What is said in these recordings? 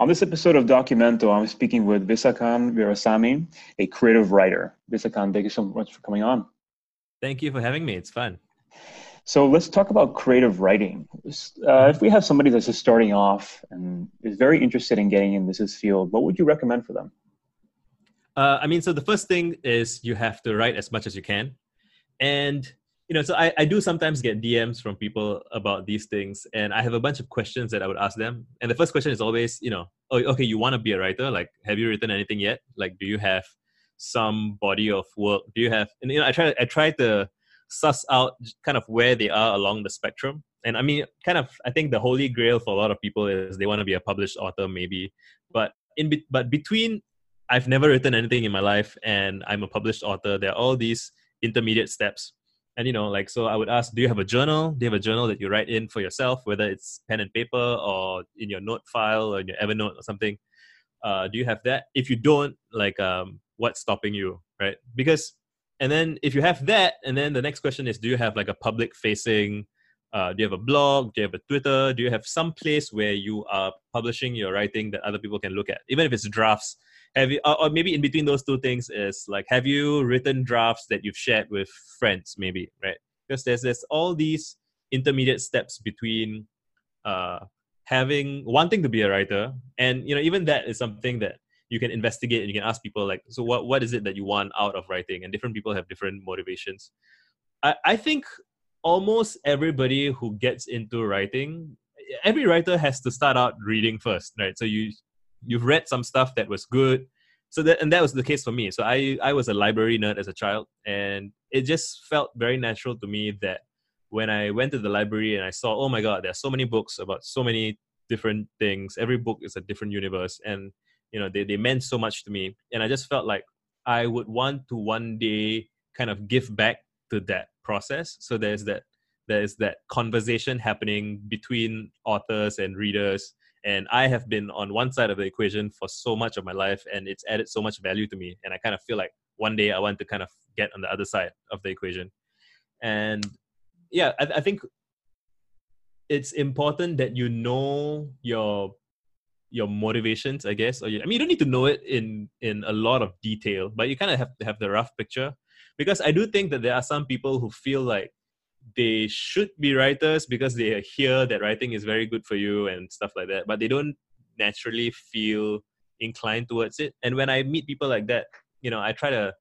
On this episode of Documento, I'm speaking with Visakan Veerasamy, a creative writer. Visakan, thank you so much for coming on. Thank you for having me. It's fun. So let's talk about creative writing. Uh, if we have somebody that's just starting off and is very interested in getting in this field, what would you recommend for them? Uh, I mean, so the first thing is you have to write as much as you can. And you know, so I, I do sometimes get DMs from people about these things, and I have a bunch of questions that I would ask them. And the first question is always, you know, oh, okay, you want to be a writer? Like, have you written anything yet? Like, do you have some body of work? Do you have? And you know, I try I try to suss out kind of where they are along the spectrum. And I mean, kind of, I think the holy grail for a lot of people is they want to be a published author, maybe. But in be- but between, I've never written anything in my life, and I'm a published author. There are all these intermediate steps and you know like so i would ask do you have a journal? Do you have a journal that you write in for yourself whether it's pen and paper or in your note file or in your evernote or something? Uh, do you have that? If you don't like um, what's stopping you right? Because and then if you have that and then the next question is do you have like a public facing uh, do you have a blog? Do you have a twitter? Do you have some place where you are publishing your writing that other people can look at even if it's drafts have you or maybe in between those two things is like have you written drafts that you've shared with friends maybe right? Because there's there's all these intermediate steps between uh having wanting to be a writer and you know even that is something that you can investigate and you can ask people like so what what is it that you want out of writing? And different people have different motivations. I i think almost everybody who gets into writing every writer has to start out reading first right? So you you've read some stuff that was good. So that and that was the case for me. So i i was a library nerd as a child and it just felt very natural to me that when i went to the library and i saw oh my god there are so many books about so many different things. Every book is a different universe and you know they, they meant so much to me. And i just felt like i would want to one day kind of give back to that process. So there's that there's that conversation happening between authors and readers and i have been on one side of the equation for so much of my life and it's added so much value to me and i kind of feel like one day i want to kind of get on the other side of the equation. And yeah i, I think it's important that you know your your motivations i guess. Or you, i mean you don't need to know it in in a lot of detail but you kind of have to have the rough picture. Because i do think that there are some people who feel like they should be writers because they hear that writing is very good for you and stuff like that but they don't naturally feel inclined towards it. And when i meet people like that you know i try to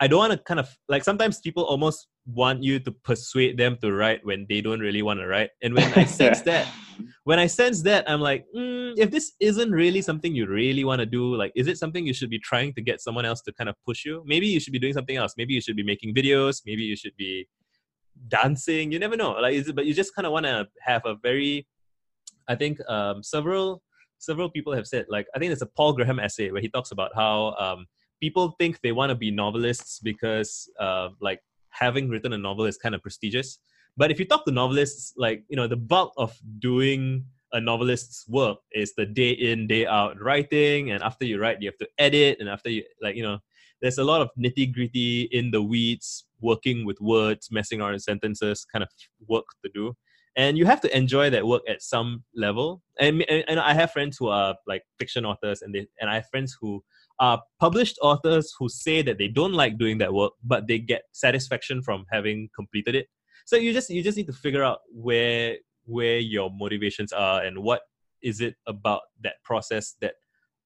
i don't want to kind of like sometimes people almost want you to persuade them to write when they don't really want to write. And when i sense that when i sense that i'm like mm, if this isn't really something you really want to do like is it something you should be trying to get someone else to kind of push you? Maybe you should be doing something else. Maybe you should be making videos. Maybe you should be dancing you never know. Like but you just kind of want to have a very i think um, several several people have said like i think there's a paul graham essay where he talks about how um, people think they want to be novelists because uh, like having written a novel is kind of prestigious. But if you talk to novelists like you know the bulk of doing a novelist's work is the day in day out writing and after you write you have to edit and after you like you know there's a lot of nitty gritty in the weeds, working with words, messing around sentences, kind of work to do. And you have to enjoy that work at some level. And, and, and I have friends who are like fiction authors, and they and I have friends who are published authors who say that they don't like doing that work, but they get satisfaction from having completed it. So you just you just need to figure out where where your motivations are and what is it about that process that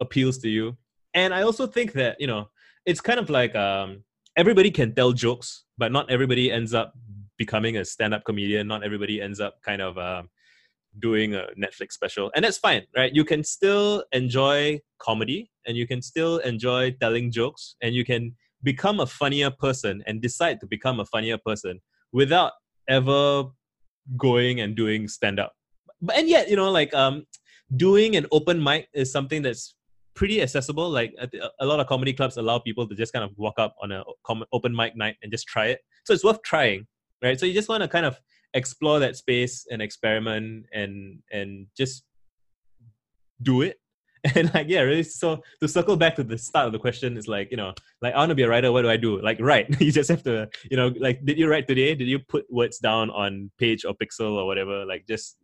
appeals to you. And I also think that you know it's kind of like um, everybody can tell jokes, but not everybody ends up becoming a stand-up comedian. Not everybody ends up kind of um, doing a Netflix special, and that's fine, right? You can still enjoy comedy, and you can still enjoy telling jokes, and you can become a funnier person and decide to become a funnier person without ever going and doing stand-up. But and yet, you know, like um, doing an open mic is something that's pretty accessible. Like a, lot of comedy clubs allow people to just kind of walk up on a open mic night and just try it. So it's worth trying, right? So you just want to kind of explore that space and experiment and and just do it. And like yeah, really. So to circle back to the start of the question is like you know like I want to be a writer. What do I do? Like write. you just have to you know like did you write today? Did you put words down on page or pixel or whatever? Like just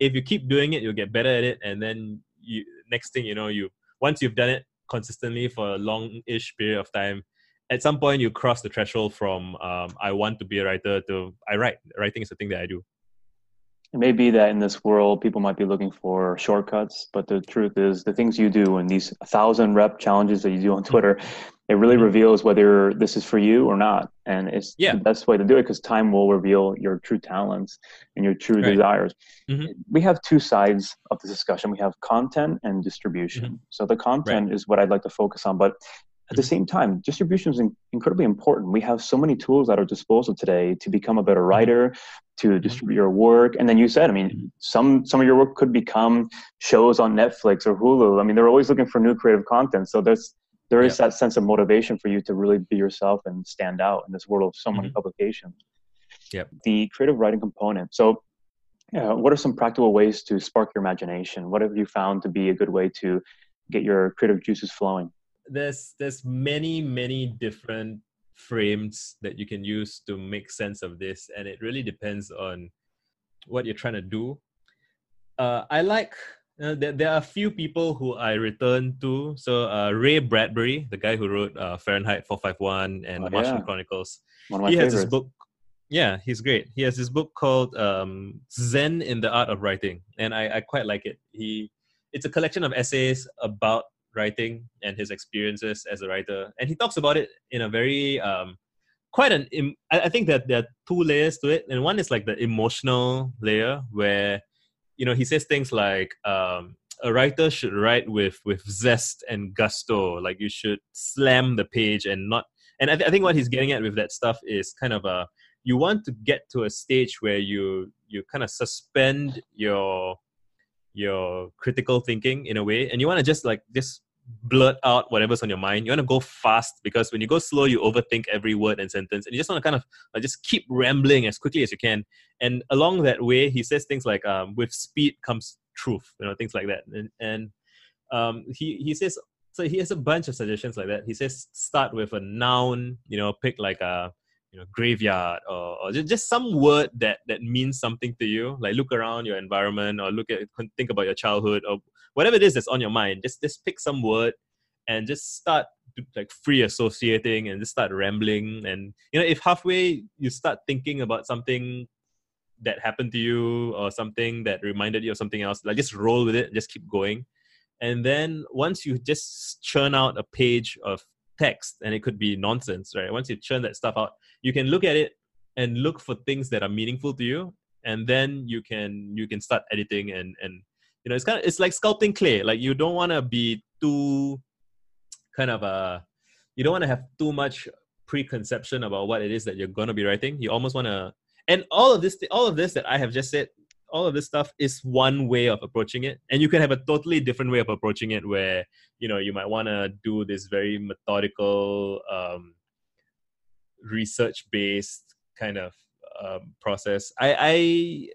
if you keep doing it, you'll get better at it, and then you next thing you know you once you've done it consistently for a long-ish period of time at some point you cross the threshold from um, i want to be a writer to i write. Writing is the thing that i do. It may be that in this world people might be looking for shortcuts but the truth is the things you do and these thousand rep challenges that you do on twitter it really mm-hmm. reveals whether this is for you or not and it's yeah. the best way to do it because time will reveal your true talents and your true right. desires mm-hmm. we have two sides of the discussion we have content and distribution mm-hmm. so the content right. is what i'd like to focus on but at the mm-hmm. same time, distribution is incredibly important. We have so many tools at our disposal today to become a better mm-hmm. writer, to distribute your work. And then you said, I mean, some some of your work could become shows on Netflix or Hulu. I mean, they're always looking for new creative content. So there's there is that sense of motivation for you to really be yourself and stand out in this world of so many mm-hmm. publications. Yep. The creative writing component. So uh, what are some practical ways to spark your imagination? What have you found to be a good way to get your creative juices flowing? there's there's many many different frames that you can use to make sense of this and it really depends on what you're trying to do uh, i like uh, there, there are a few people who i return to so uh, ray bradbury the guy who wrote uh, fahrenheit 451 and oh, the martian yeah. chronicles he favorites. has this book yeah he's great he has this book called um, zen in the art of writing and I, I quite like it he it's a collection of essays about writing and his experiences as a writer. And he talks about it in a very um, quite an. I think that there are two layers to it, and one is like the emotional layer where you know he says things like um, a writer should write with with zest and gusto. Like you should slam the page and not. And I, th- I think what he's getting at with that stuff is kind of a you want to get to a stage where you you kind of suspend your your critical thinking in a way and you want to just like just blurt out whatever's on your mind. You want to go fast because when you go slow, you overthink every word and sentence, and you just want to kind of just keep rambling as quickly as you can. And along that way, he says things like, um, "With speed comes truth," you know, things like that. And, and um, he he says so. He has a bunch of suggestions like that. He says start with a noun, you know, pick like a you know graveyard or, or just, just some word that that means something to you like look around your environment or look at think about your childhood or whatever it is that's on your mind just just pick some word and just start like free associating and just start rambling. And you know if halfway you start thinking about something that happened to you or something that reminded you of something else like just roll with it just keep going. And then once you just churn out a page of text and it could be nonsense right? Once you churn that stuff out you can look at it and look for things that are meaningful to you and then you can you can start editing and and you know it's kind of it's like sculpting clay. Like you don't want to be too kind of a uh, you don't want to have too much preconception about what it is that you're going to be writing. You almost want to and all of this all of this that i have just said all of this stuff is one way of approaching it. And you can have a totally different way of approaching it where you know you might want to do this very methodical um, research based kind of um, process. I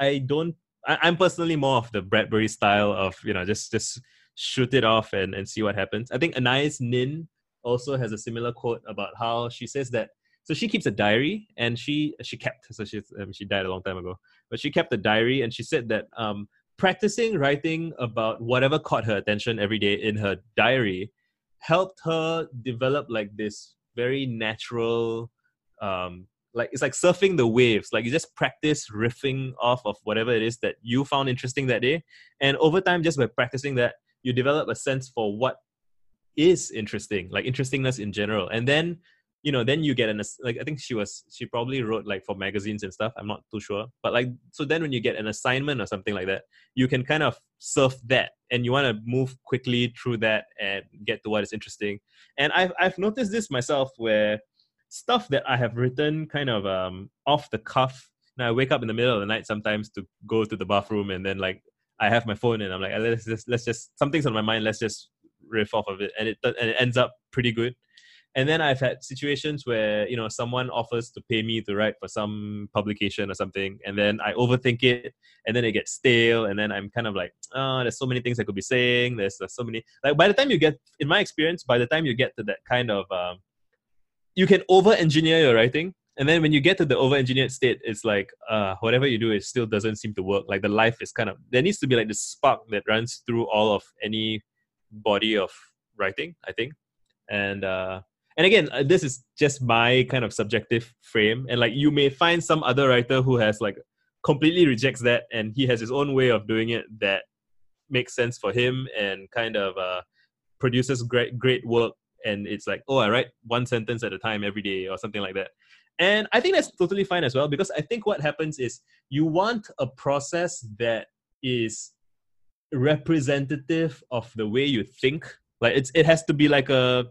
i i don't I, am personally more of the Bradbury style of you know just just shoot it off and, and see what happens. I think Anais Nin also has a similar quote about how she says that so she keeps a diary and she she kept so she um, she died a long time ago but she kept a diary and she said that um, practicing writing about whatever caught her attention every day in her diary helped her develop like this very natural um, like it's like surfing the waves. Like you just practice riffing off of whatever it is that you found interesting that day. And over time just by practicing that you develop a sense for what is interesting like interestingness in general. And then you know then you get an like i think she was she probably wrote like for magazines and stuff. I'm not too sure. But like so then when you get an assignment or something like that you can kind of surf that. And you want to move quickly through that and get to what is interesting. And i've i've noticed this myself where stuff that I have written kind of um, off the cuff. Now I wake up in the middle of the night sometimes to go to the bathroom, and then like I have my phone, and I'm like, let's just let's just something's on my mind. Let's just riff off of it, and it and it ends up pretty good. And then I've had situations where you know someone offers to pay me to write for some publication or something, and then I overthink it, and then it gets stale, and then I'm kind of like, oh, there's so many things I could be saying. There's, there's so many like by the time you get, in my experience, by the time you get to that kind of um, you can over engineer your writing and then when you get to the over engineered state it's like uh whatever you do it still doesn't seem to work. Like the life is kind of there needs to be like the spark that runs through all of any body of writing i think. And uh and again uh, this is just my kind of subjective frame. And like you may find some other writer who has like completely rejects that and he has his own way of doing it that makes sense for him and kind of uh produces great great work and it's like oh i write one sentence at a time every day or something like that and I think that's totally fine as well because I think what happens is you want a process that is representative of the way you think. Like it's it has to be like a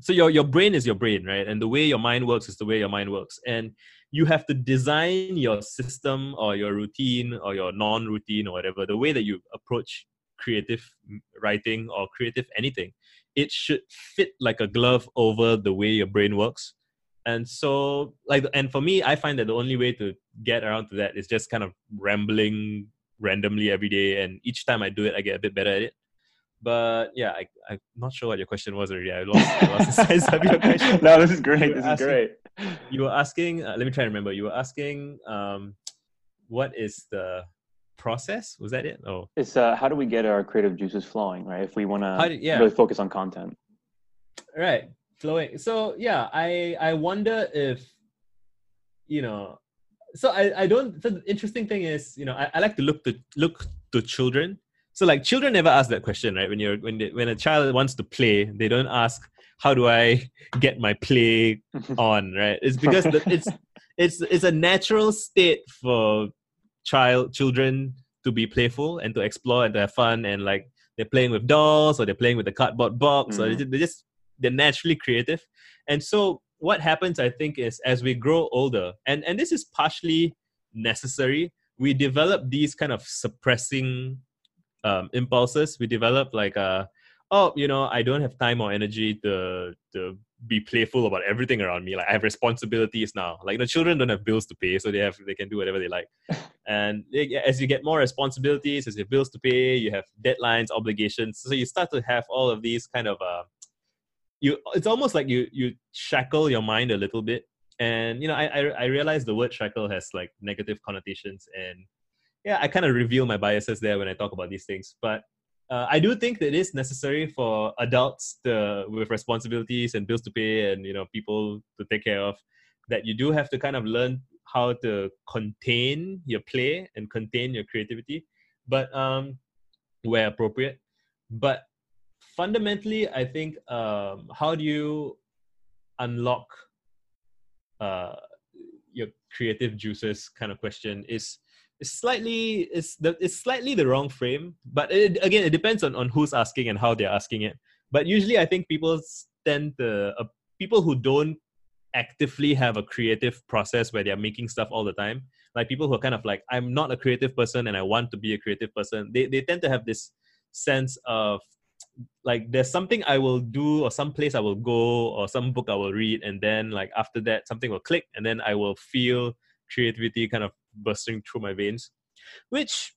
so your your brain is your brain, right? And the way your mind works is the way your mind works. And you have to design your system or your routine or your non-routine or whatever, the way that you approach creative writing or creative anything. It should fit like a glove over the way your brain works. And so like and for me i find that the only way to get around to that is just kind of rambling randomly every day and each time i do it i get a bit better at it. But yeah I, i'm not sure what your question was already. I lost, I lost the size of your question. No this is great this asking, is great. You were asking uh, let me try to remember. You were asking um, what is the process was that it oh it's uh, how do we get our creative juices flowing right if we want to yeah. really focus on content right flowing. So yeah, I I wonder if you know. So I I don't. The interesting thing is, you know, I, I like to look to look to children. So like children never ask that question, right? When you're when they, when a child wants to play, they don't ask how do I get my play on, right? It's because the, it's it's it's a natural state for child children to be playful and to explore and to have fun and like they're playing with dolls or they're playing with a cardboard box mm-hmm. or they're just they're naturally creative. And so what happens i think is as we grow older and and this is partially necessary we develop these kind of suppressing um, impulses. We develop like uh oh you know i don't have time or energy to to be playful about everything around me. Like i have responsibilities now. Like the children don't have bills to pay so they have they can do whatever they like and as you get more responsibilities as you have bills to pay you have deadlines obligations. So you start to have all of these kind of uh you it's almost like you you shackle your mind a little bit. And you know I, I i, realize the word shackle has like negative connotations. And yeah i kind of reveal my biases there when i talk about these things. But uh, i do think that it is necessary for adults to, with responsibilities and bills to pay and you know people to take care of that you do have to kind of learn how to contain your play and contain your creativity but um where appropriate but fundamentally, I think um, how do you unlock uh, your creative juices kind of question is is slightly is the it's slightly the wrong frame. But it, again, it depends on on who's asking and how they're asking it. But usually, I think people tend to uh, people who don't actively have a creative process where they're making stuff all the time. Like people who are kind of like i'm not a creative person and i want to be a creative person they, they tend to have this sense of like there's something I will do or some place I will go or some book I will read and then like after that something will click and then I will feel creativity kind of bursting through my veins. Which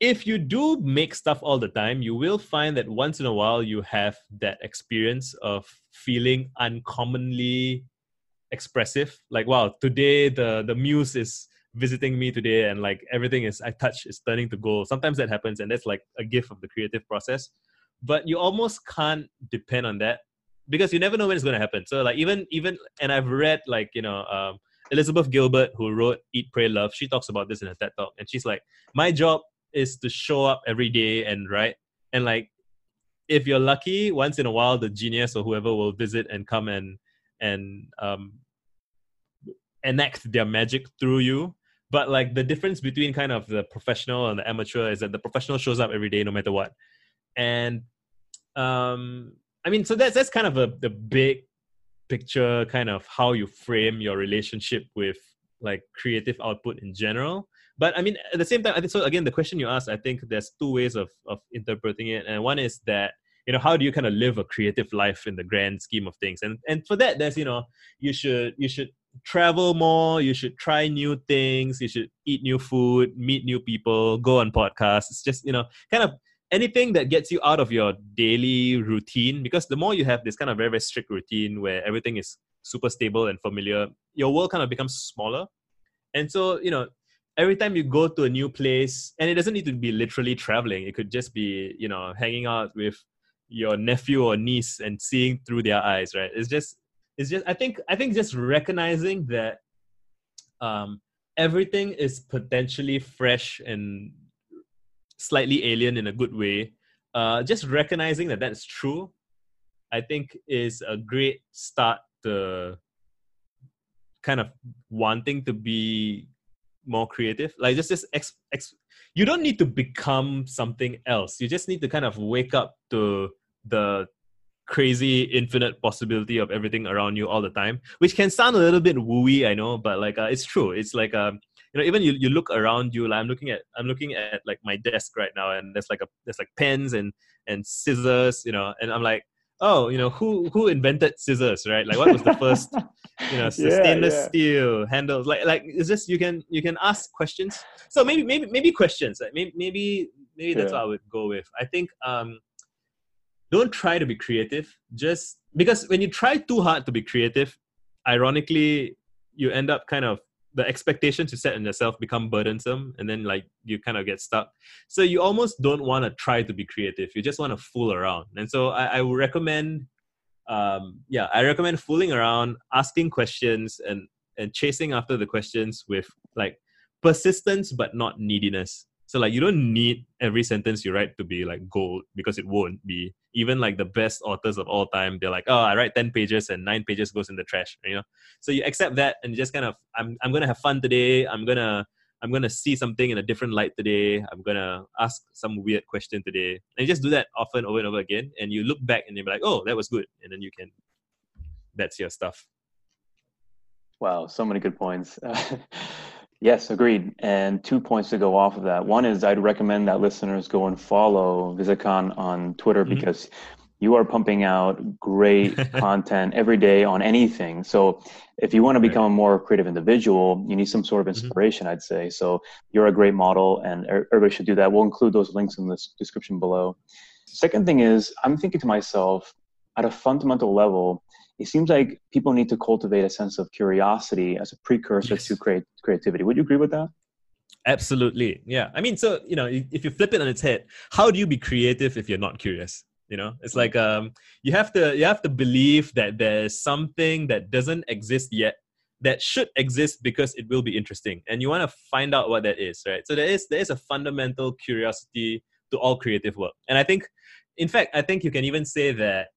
if you do make stuff all the time you will find that once in a while you have that experience of feeling uncommonly expressive. Like wow today the the muse is visiting me today and like everything is i touch is turning to gold. Sometimes that happens and that's like a gift of the creative process. But you almost can't depend on that because you never know when it's going to happen. So like even even and i've read like you know um, elizabeth gilbert who wrote eat pray love she talks about this in her ted talk and she's like my job is to show up every day and write. And like if you're lucky once in a while the genius or whoever will visit and come and and um enact their magic through you. But like the difference between kind of the professional and the amateur is that the professional shows up every day no matter what. And um i mean so that's that's kind of a the big picture kind of how you frame your relationship with like creative output in general. But i mean at the same time i think so again the question you asked i think there's two ways of of interpreting it. And one is that you know how do you kind of live a creative life in the grand scheme of things? And and for that there's you know you should you should travel more you should try new things you should eat new food meet new people go on podcasts it's just you know kind of anything that gets you out of your daily routine because the more you have this kind of very very strict routine where everything is super stable and familiar, your world kind of becomes smaller. And so, you know, every time you go to a new place, and it doesn't need to be literally traveling, it could just be, you know, hanging out with your nephew or niece and seeing through their eyes, right? It's just, it's just, I think, I think just recognizing that um, everything is potentially fresh and slightly alien in a good way. Uh, just recognizing that that's true, I think, is a great start to kind of wanting to be more creative like just just you don't need to become something else you just need to kind of wake up to the crazy infinite possibility of everything around you all the time which can sound a little bit wooey i know but like uh, it's true it's like um you know even you, you look around you like i'm looking at i'm looking at like my desk right now and there's like a there's like pens and and scissors you know and i'm like oh, you know, who who invented scissors, right? Like, what was the first, you know, yeah, stainless yeah. steel handles? Like, like it's just you can you can ask questions. So maybe maybe maybe questions. Like maybe maybe maybe that's yeah. what I would go with. I think um, don't try to be creative. Just because when you try too hard to be creative, ironically, you end up kind of the expectations you set on yourself become burdensome and then like you kind of get stuck. So you almost don't want to try to be creative. You just want to fool around. And so i, I would recommend um, yeah i recommend fooling around asking questions and and chasing after the questions with like persistence but not neediness so like you don't need every sentence you write to be like gold because it won't be. Even like the best authors of all time, they're like, oh, I write ten pages and nine pages goes in the trash. You know. So you accept that and just kind of, I'm I'm gonna have fun today. I'm gonna I'm gonna see something in a different light today. I'm gonna ask some weird question today, and just do that often, over and over again. And you look back and you're like, oh, that was good, and then you can. That's your stuff. Wow, so many good points. Yes, agreed. And two points to go off of that. One is I'd recommend that listeners go and follow Visakan on Twitter mm-hmm. because you are pumping out great content every day on anything. So if you want to become a more creative individual, you need some sort of mm-hmm. inspiration, mm-hmm. I'd say. So you're a great model and everybody should do that. We'll include those links in the description below. Second thing is I'm thinking to myself at a fundamental level, it seems like people need to cultivate a sense of curiosity as a precursor yes. to create creativity. Would you agree with that? Absolutely. Yeah. I mean, so, you know, if you flip it on its head, how do you be creative if you're not curious? You know, it's like um, you have to you have to believe that there's something that doesn't exist yet that should exist because it will be interesting, and you want to find out what that is, right? So there is there is a fundamental curiosity to all creative work, and I think, in fact, I think you can even say that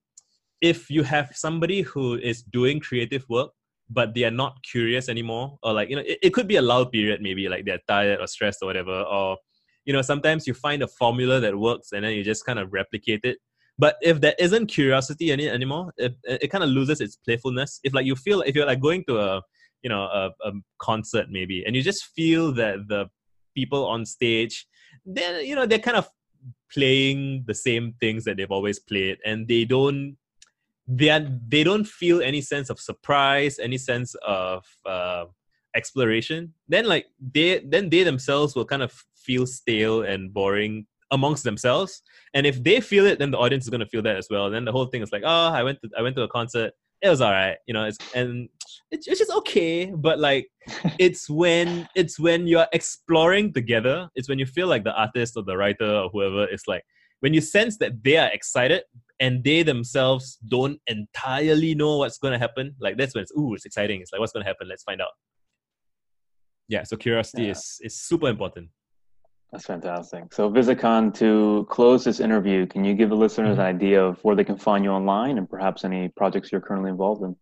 if you have somebody who is doing creative work but they are not curious anymore or like you know it, it could be a lull period maybe like they're tired or stressed or whatever or you know sometimes you find a formula that works and then you just kind of replicate it. But if there isn't curiosity in it anymore it, it kind of loses its playfulness. If like you feel if you're like going to a you know a, a concert maybe and you just feel that the people on stage then you know they're kind of playing the same things that they've always played and they don't they are, they don't feel any sense of surprise, any sense of uh, exploration. Then like they then they themselves will kind of feel stale and boring amongst themselves. And if they feel it, then the audience is going to feel that as well. And then the whole thing is like, oh, I went to I went to a concert. It was all right, you know. It's and it's, it's just okay. But like, it's when it's when you're exploring together. It's when you feel like the artist or the writer or whoever is like when you sense that they are excited and they themselves don't entirely know what's going to happen, like that's when it's ooh, it's exciting. It's like what's going to happen? Let's find out. Yeah, so curiosity yeah. is is super important. That's fantastic. So, Visakan, to close this interview, can you give the listeners mm-hmm. an idea of where they can find you online and perhaps any projects you're currently involved in?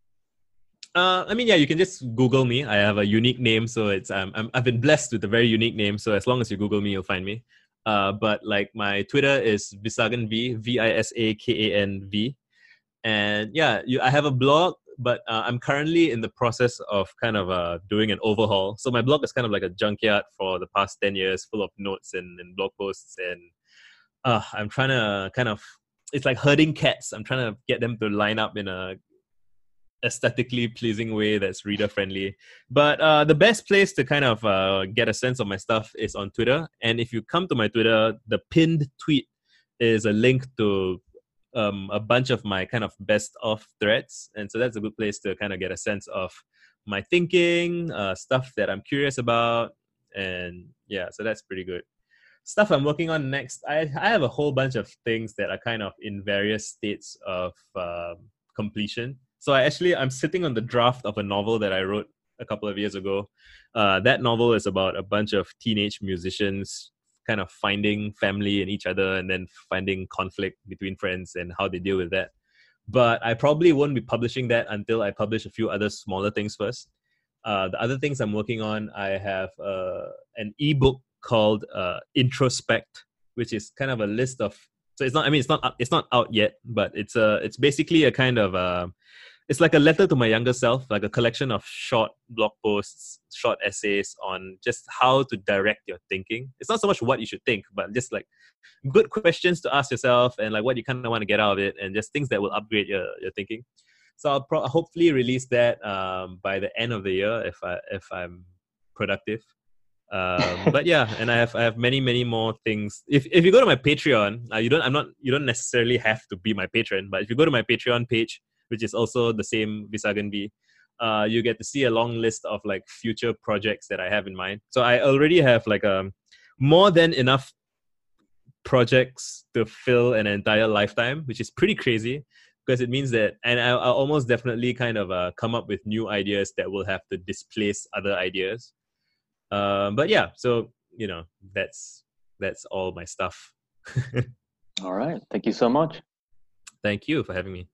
Uh, I mean, yeah, you can just Google me. I have a unique name, so it's um, i have been blessed with a very unique name. So as long as you Google me, you'll find me. Uh, but like my Twitter is Visakan V, I S A K A N V, and yeah, you, I have a blog, but uh, I'm currently in the process of kind of uh, doing an overhaul. So my blog is kind of like a junkyard for the past ten years, full of notes and, and blog posts, and uh, I'm trying to kind of it's like herding cats. I'm trying to get them to line up in a aesthetically pleasing way that's reader friendly. But uh, the best place to kind of uh, get a sense of my stuff is on Twitter. And if you come to my Twitter, the pinned tweet is a link to um, a bunch of my kind of best of threads, and so that's a good place to kind of get a sense of my thinking, uh, stuff that I'm curious about, and yeah, so that's pretty good. Stuff I'm working on next, I I have a whole bunch of things that are kind of in various states of um, completion. So I actually I'm sitting on the draft of a novel that I wrote a couple of years ago. Uh, that novel is about a bunch of teenage musicians kind of finding family in each other and then finding conflict between friends and how they deal with that. But I probably won't be publishing that until I publish a few other smaller things first. Uh, the other things I'm working on, I have uh, an ebook called uh, Introspect, which is kind of a list of. So it's not. I mean, it's not. It's not out yet, but it's a. It's basically a kind of. Uh, it's like a letter to my younger self, like a collection of short blog posts, short essays on just how to direct your thinking. It's not so much what you should think, but just like good questions to ask yourself and like what you kind of want to get out of it, and just things that will upgrade your, your thinking. So I'll pro- hopefully release that um, by the end of the year if I if I'm productive. Um, but yeah, and I have I have many many more things. If if you go to my Patreon, uh, you don't I'm not you don't necessarily have to be my patron, but if you go to my Patreon page, which is also the same Visakan V, uh, you get to see a long list of like future projects that I have in mind. So I already have like a um, more than enough projects to fill an entire lifetime, which is pretty crazy because it means that, and I, will almost definitely kind of uh, come up with new ideas that will have to displace other ideas. Um, but yeah, so you know that's that's all my stuff. all right, thank you so much. Thank you for having me.